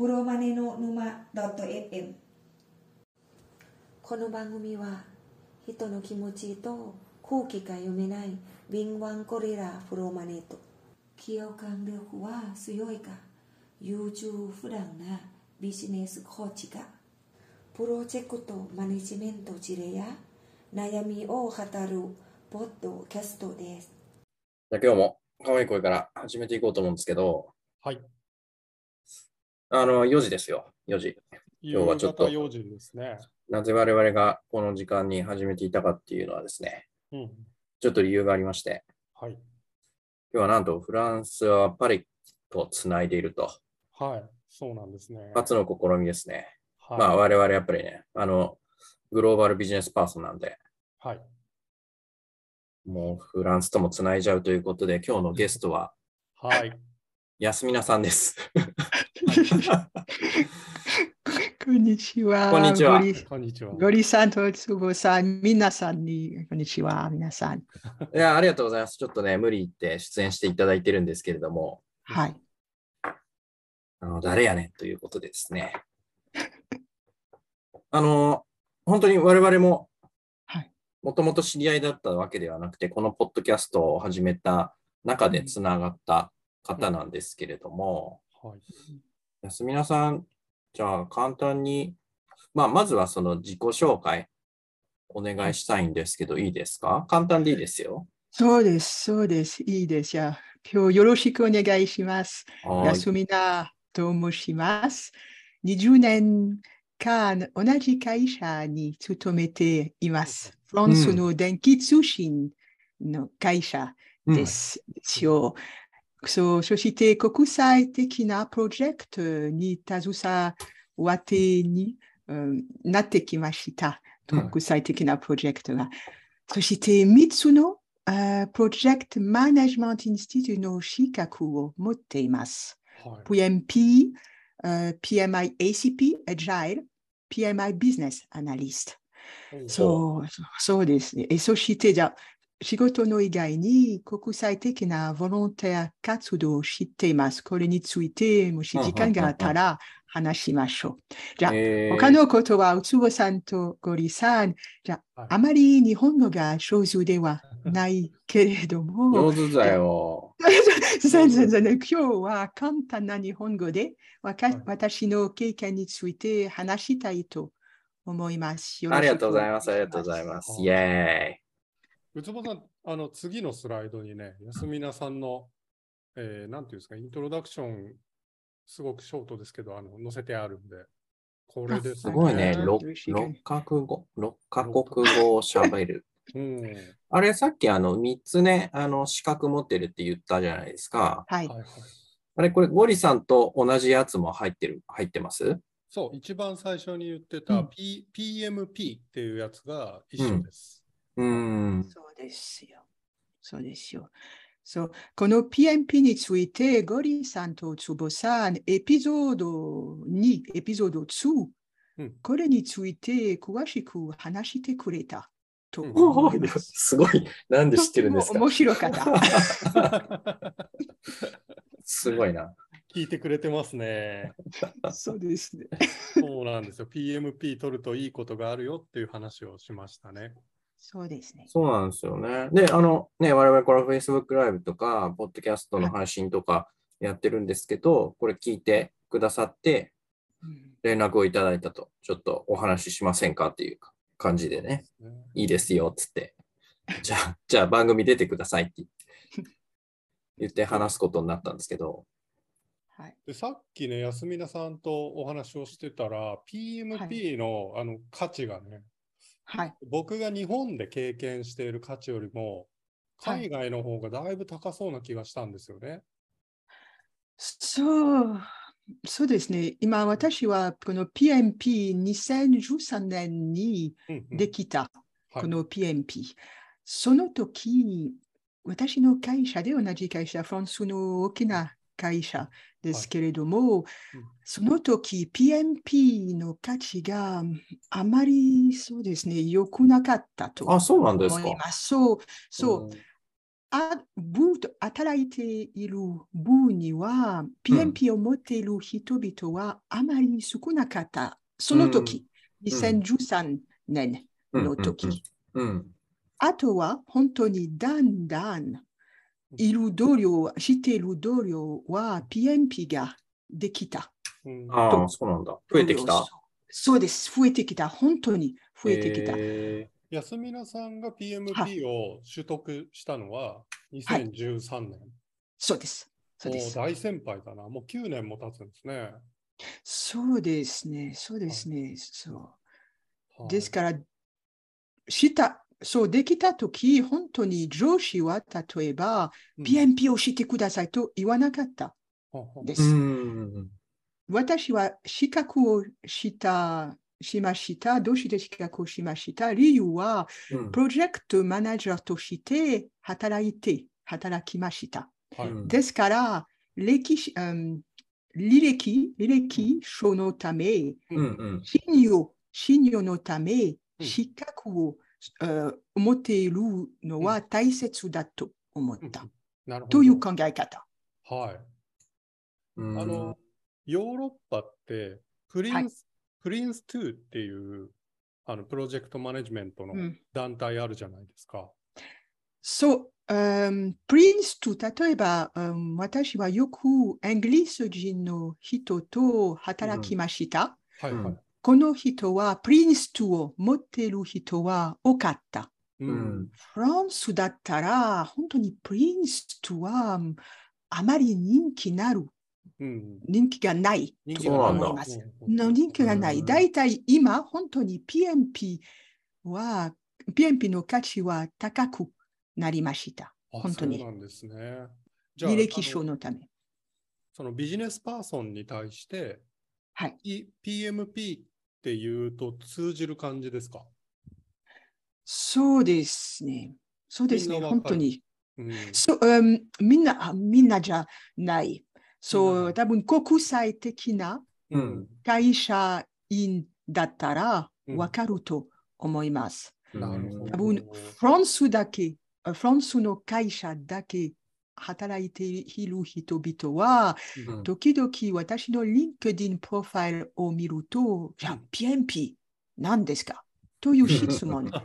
プロマネの沼 .fm この番組は人の気持ちと空気が読めない敏腕ゴリラプロマネと共感力は強いか？優柔不断なビジネスコーチがプロジェクトマネジメント事例や？悩みを語るポッドキャストです。じゃあ今日も可愛い声から始めていこうと思うんですけど、はい。あの、4時ですよ、4時。今日はちょっと夕方4時ですね。なぜ我々がこの時間に始めていたかっていうのはですね、うん。ちょっと理由がありまして、はい。今日はなんとフランスはパリとつないでいると、はい。そうなんですね。初の試みですね。はい。まあ我々やっぱりね、あの、グローバルビジネスパーソンなんで、はい。もうフランスともつないじゃうということで、今日のゲストははい。安皆さんです。こんにちは。こんにちはゴリこんにちは。ゴリさんとつぼさん、皆さんに、こんにちは、皆さん。いや、ありがとうございます。ちょっとね、無理言って出演していただいてるんですけれども、はい。あの誰やねんということでですね。あの、本当に我々もはい。もともと知り合いだったわけではなくて、このポッドキャストを始めた中でつながった方なんですけれども、はい。安皆さん、じゃあ簡単に、まあ、まずはその自己紹介お願いしたいんですけど、いいですか？簡単でいいですよ。そうです、そうです。いいです。じゃあ今日よろしくお願いします。安みなと申します。20年間、同じ会社に勤めています。フランスの電気通信の会社ですよ。そうそして国際的なプロジェクトに携わってに、うんなってきました。うん国際的なプロジェクトが。そして3つのあープロジェクトマネジメントインスティテュの資格を持っています。はい。PMP、あー PMI ACP、Agile、PMI Business Analyst。そうそうそうですね。えそして、じゃあ仕事の以外に国際的なボランティア活動を知っています。これについて、もし時間があったら話しましょう。じゃあ、えー他のことは、うつぼさんとゴリさん、じゃあ、はいあまり日本語が上手ではないけれども、上手だよ。全然全然今日は簡単な日本語でわかはい私の経験について話したいと思います。ありがとうございます。ありがとうございます。イェーイ。うつぼさん、あの、次のスライドにね、安皆さんの、えー、なんていうんですか、イントロダクション、すごくショートですけど、あの、載せてあるんで、これですすごいね。あ六嬉しい六カ国語、六カ国語を喋る。うん。あれ、さっきあの、3つね、あの、資格持ってるって言ったじゃないですか。はいはいはい。あれ、これ、ゴリさんと同じやつも入ってる、入ってます？そう、一番最初に言ってたうん P、PMP っていうやつが一緒です。うーん。そうですよ。そうですよ。そうこの PMP について、ゴリさんとつぼさん、エピソード2、エピソード2、うんこれについて詳しく話してくれたとうん思います。すごい。なんで知ってるんですか？面白かった。すごいな。聞いてくれてますね。そうですね。そうなんですよ。PMP 取るといいことがあるよっていう話をしましたね。そうですね。そうなんですよね。で、あの、ね、我々これ Facebook ライブとか、ポッドキャストの配信とかやってるんですけど、これ聞いてくださって、うん連絡をいただいたと、ちょっとお話ししませんかっていう感じでね、いいですよ、つって。じゃあ、じゃあ番組出てくださいって言って話すことになったんですけど、はい。でさっきね、安皆さんとお話をしてたら、PMP の,、あの価値がね、はい。僕が日本で経験している価値よりも、はい海外の方がだいぶ高そうな気がしたんですよね。そう、そうですね。今、私はこの PMP2013 年にうんうんできた、はいこの PMP。その時、私の会社で同じ会社、フランスの大きな会社ですけれども、その時 PMP の価値があまりそうですね、良くなかったとあ、そうなんですか。そう、そう。んあ部と働いている部には、PMP を持っている人々はあまり少なかった。その時、2013年の時。うん。うんあとは本当にだんだんいる同僚、している同僚は PMP ができた。うんああ、そうなんだ。増えてきた。そうです。増えてきた。本当に増えてきた。へ安 mina さんが PMP を取得したのは2013年。そうです。そうです。お大先輩だな。もう9年も経つんですね。そうですね。そうですね。そう。はいですから、した、そうできたとき、本当に上司は例えば、うん PMP をしてくださいと言わなかったです。ん。私は資格をした、しました。どうして資格をしました理由は、うんプロジェクトマネージャーとして働いて、働きました。はいうんですから、歴史、うん履歴、履歴書のため、うんうん。信用、信用のため、うん資格を、えー持っているのは大切だと思った、なるほど。という考え方。はい。うんあの、ヨーロッパって、プリンス、はいプリンス2っていうあのプロジェクトマネジメントのうん団体あるじゃないですか。そう、うんプリンスと例えば、うん私はよくイギリス人の人と働きました。はいはい。この人はプリンス2を持っている人は多かった。ううん。フランスだったら、本当にプリンス2はうんあまり人気なる、うん。人気がないと思います。人気がない。うん大体今、本当に PMP は、PMP の価値は高くなりました。あ本当にそうなんですね。じゃあ履歴書のため。そのビジネスパーソンに対して、はい。い PMP っていうと通じる感じですか？そうですね。そうですね。本当に。うん。そう、うんみんな、あみんなじゃない。そう、多分国際的なうん。会社員だったらうんわかると思います。なるほど多分フランスだけ、あフランスの会社だけ働いている人々は、うん時々私の LinkedIn プロファイルを見ると、じゃあうん PMP 何ですか？という質問が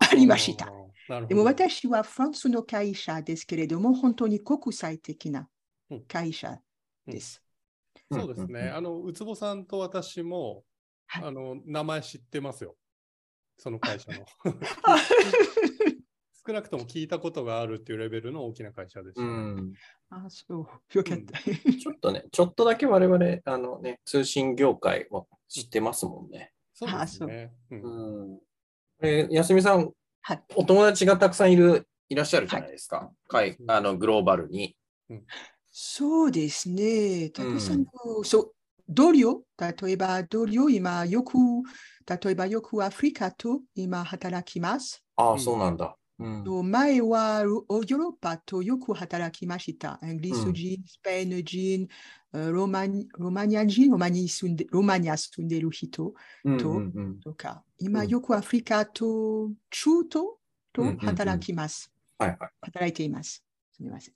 ありました。でも私はフランスの会社ですけれども、本当に国際的な会社です。そうですね。あの、うつぼさんと私も、はいあの、名前知ってますよ。その会社の。少なくとも聞いたことがあるっていうレベルの大きな会社でしたね。うん。あ、そう、よかった。ちょっとね、ちょっとだけ我々、あのね、通信業界は知ってますもんね。そうですね。うんうん。えー、安見さん、はいお友達がたくさんいる、いらっしゃるじゃないですか。はい、あの、グローバルに。そうですね。たくさんの、そう、同僚、例えば同僚、今よく、例えばよくアフリカと今働きます。ああ、うんそうなんだ。うん。と前はヨーロッパとよく働きました。イギリス人、スペイン人、ロマニロマニア人、ロマニ住んでロマニア住んでる人うんとうんうんとか、今うんよくアフリカと中東と働きます。はいはい。働いています。すみません。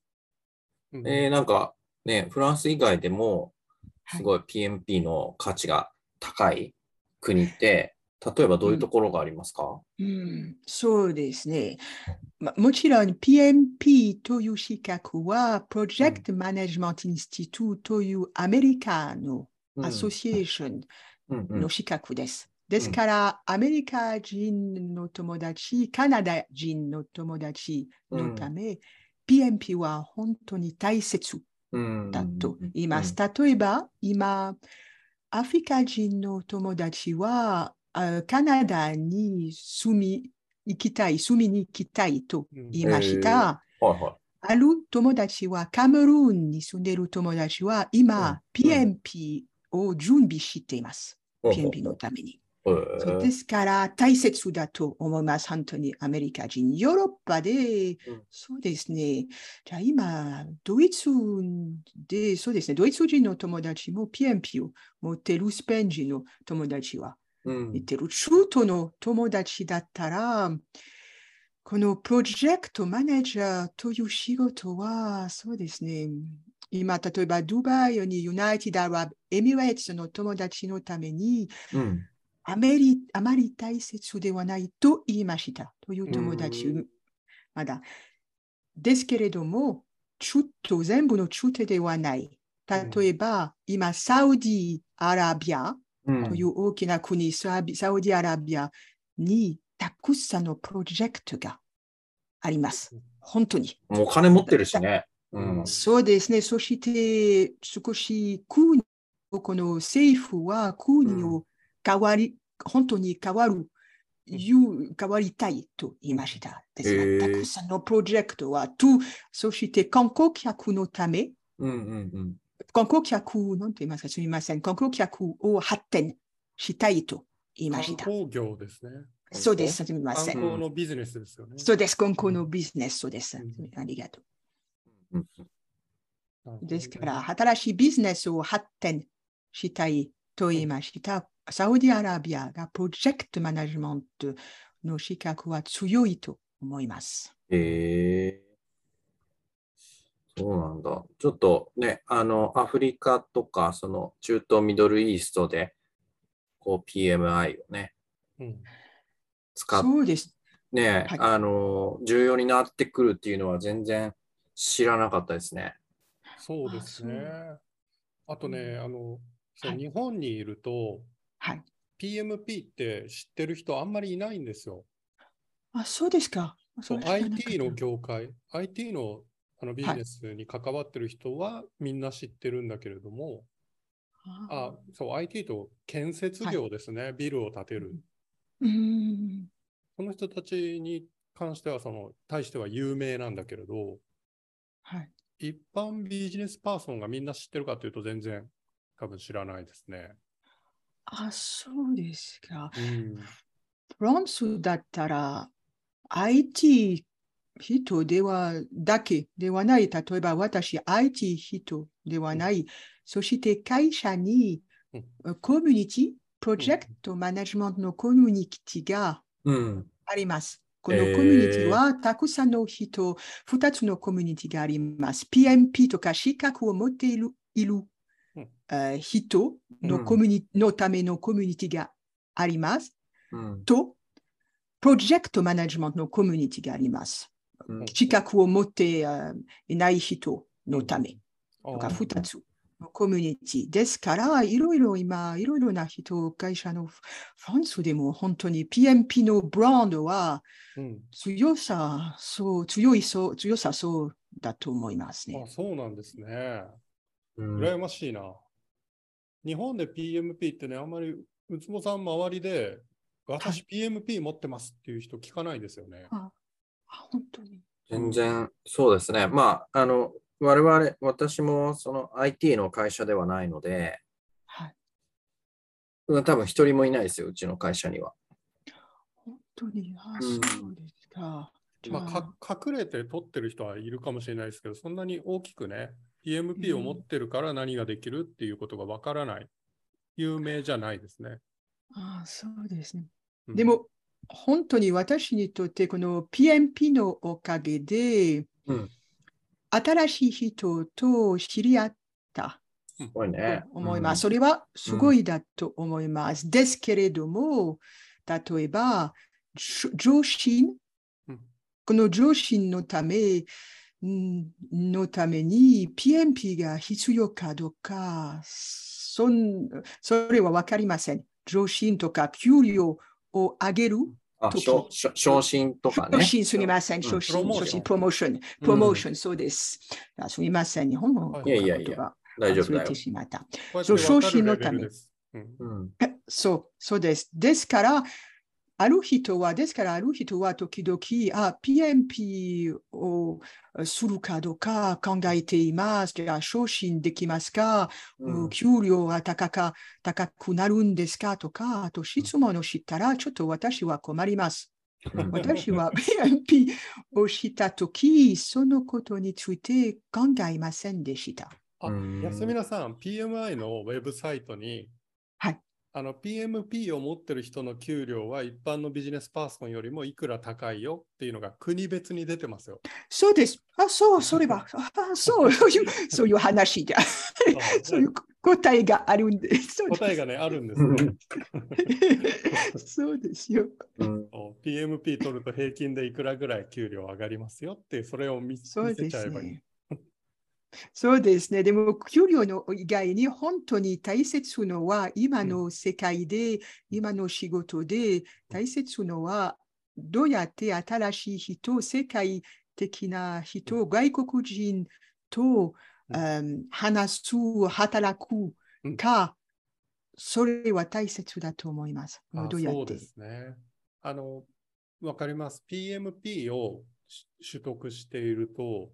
うんえー、なんかね、フランス以外でも、はいすごい PMP の価値が高い国って、例えばどういうところがありますか、うん、そうですね。まもちろん PMP という資格は、 Project Management Institute というアメリカのうん。アソシエーションうん。うん。の資格です。ですから、アメリカ人の友達、カナダ人の友達のため、PMP は本当に大切うん。だと言います。例えば、今、アフリカ人の友達は、あカナダに住み行きたい、住みに行きたいとうん言いました。はいはい。ある友達は、カメルーンに住んでいる友達は、今、PMP を準備しています。PMP のために。へそうーですから、大切だと思います。本当にアメリカ人。ヨーロッパで、うんそうですね。じゃあ今、ドイツで、そうですね。ドイツ人の友達も PMP を持っているスペイン人の友達はうん持っている。中東の友達だったら、このプロジェクトマネージャーという仕事は、そうですね。今、例えば、ドバイにユナイティド・アラブ・エミレーツの友達のために、うん。あまりあまり大切ではないと言いましたという友達、うまだ。ですけれども、中途全部の中途ではない。例えば、今、サウディアラビアうんという大きな国、サビサウディアラビアにたくさんのプロジェクトがあります。本当に。お金持ってるしね。うん。そうですね。そして、少し国、この政府は国を変わり、本当に変わる、変わりたいと言いました。ですが、たくさんのプロジェクトは、と、そして観光客のため、うんうんうん。観光客、なんて言いますか、すみません。観光客を発展したいと言いま観した。光業ですね。そうです。すみま観せん。光のビジネスですよね。そうです。観光のビジネス、そうですうん。ありがとう。ですから、新しいビジネスを発展したいと言いました。サウジアラビアがプロジェクトマネジメントの資格は強いと思います。へえ。そうなんだ。ちょっとね、あの、アフリカとか、その中東ミドルイーストで、こう PMI をね、うん使っそうです。ね、はいあの、重要になってくるっていうのは全然知らなかったですね。そうですね。あとね、あの、そうはい日本にいると、はい。PMP って知ってる人あんまりいないんですよ。あ、そうですか。IT の業界、IT のあのビジネスに関わってる人はみんな知ってるんだけれども、あそう IT と建設業ですね、ビルを建てる。うーん。この人たちに関しては、その、対しては有名なんだけれど、はい。一般ビジネスパーソンがみんな知ってるかというと全然多分知らないですね。あ、そうですか。うん。フランスだったら IT 人ではだけではない。例えば私 IT 人ではない。そして会社にうんコミュニティ、プロジェクトマネジメントのコミュニティがうん。あります。このコえーミュニティはたくさんの人、二つのコミュニティがあります。PMP とか資格を持っているいる、うんえー人うんのコミュニ、のためのコミュニティがあります。うん。と、プロジェクトマネジメントのコミュニティがあります。うん資格を持ってあいない人のためあとか、ー二つのコミュニティですから、いろいろ今、いろいろな人、会社のフランスでも本当に PMP のブランドはうん。強さ、そう、強いそう、強さそうだと思いますねあ、。そうなんですね。うん羨ましいな。日本で PMP ってね、あんまり、うつぼさん周りで、私 PMP 持ってますっていう人聞かないですよね。あ、本当に。全然、そうですね。まあ、あの、我々、私もその IT の会社ではないので、はい。うん多分一人もいないですよ、うちの会社には。本当に？あ、うんそうですか。まあ、か隠れて取ってる人はいるかもしれないですけど、そんなに大きくね、PMP を持ってるから何ができるっていうことがわからない。有名じゃないですね。あ、そうですね。うんで、も、本当に私にとって、この PMP のおかげで、うん新しい人と知り合ったと。思います。うそれはすごいだと思います。ですけれども、例えば、上心うん、この上心のため、んのために PMP が必要かどうか、そんそれは分かりません。上心とか給料を上げる昇進とかね。昇進すみません。うん。昇進、昇進、プロモーション、プロモーション、そうです。あすみません。日本語はいいやいや。いや言葉大丈夫だよ。そう昇進のためそう、そうです。ですから、ある人は、ですから、ある人は時々、あ、PMP をするかどうか考えています。じゃあ、昇進できますか、うん給料は高か高くなるんですか？とか、あと質問を知ったら、ちょっと私は困ります。うん私は PMP をしたとき、そのことについて考えませんでした。あうん、安村さん、PMI のウェブサイトに、はいあの PMP を持ってる人の給料は一般のビジネスパーソンよりもいくら高いよっていうのが国別に出てますよ。そうです。あ、そう、それは、あそう、そういう、そういう話じゃ。そういう答えがあるんで。す答えがね、あるんですね。そうですよ。PMP 取ると平均でいくらぐらい給料上がりますよって、それを見せちゃえばいい。ね。そうですね。でも、給料の以外に本当に大切なのは、今の世界で、今の仕事で大切なのは、どうやって新しい人、世界的な人、外国人と、うん話す、働くか、それは大切だと思います。あどうやって？そうで。すね。あの、わかります。PMP をし取得していると、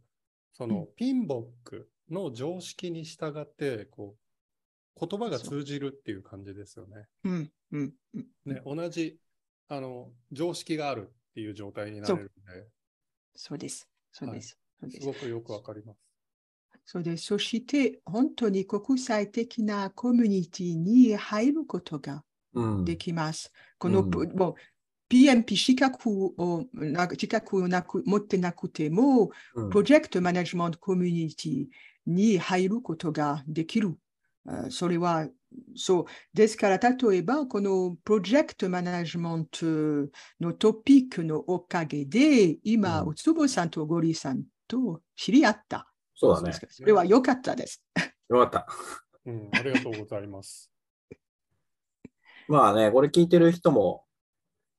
その、ピンボックの常識に従って、こう、言葉が通じるっていう感じですよね。うん、うん、うん。ね、同じ、あの、常識があるっていう状態になれるんで、そうです。そうです。そうですすごくよくわかります。そうです。そして、本当に国際的なコミュニティに入ることがうんできます。この、うんもう PMP 資格をな資格をなく持ってなくても、うんプロジェクトマネジメントコミュニティに入ることができる。あそれは、そう。ですから、例えば、このプロジェクトマネジメントのトピックのおかげで、今、うんおつぼさんとゴリさんと知り合った。そうだね。それは良かったです。よかった。うん、ありがとうございます。まあね、これ聞いてる人も、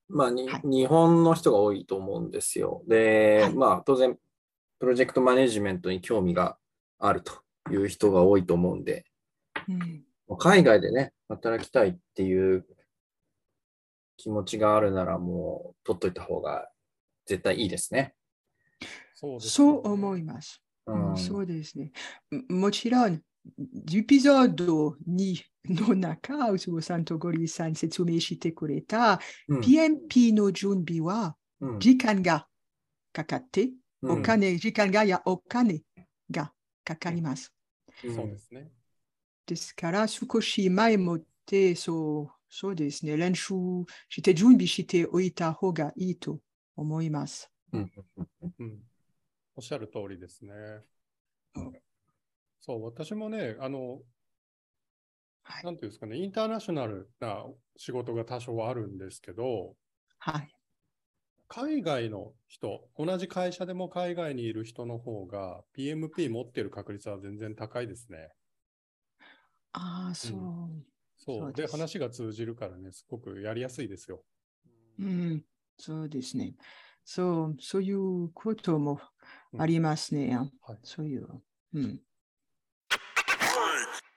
まあに、はい日本の人が多いと思うんですよ。で、はいまあ当然、プロジェクトマネジメントに興味があるという人が多いと思うんで、うん海外でね、働きたいっていう気持ちがあるなら、もう取っといた方が絶対いいですね。そうですそう思います。うんうんそうですね。ももちろん、エピソード2の中、うつぼさんとゴリさん説明してくれた、うん PMP の準備はうん時間がかかって、うんお金、時間がやお金がかかります。うんそうですね。ですから、少し前もって、そう、そうですね、練習して準備しておいた方がいいと思います。うんうん。おっしゃる通りですねうん。そう、私もね、あの、はいなんていうんですかね、インターナショナルな仕事が多少あるんですけど、はい。海外の人、同じ会社でも海外にいる人の方が PMP 持ってる確率は全然高いですね。ああ、そう。そう。でそうです話が通じるからね、すごくやりやすいですよ。うん、そうですね。そう、そういうこともありますね。はいそういう。うん、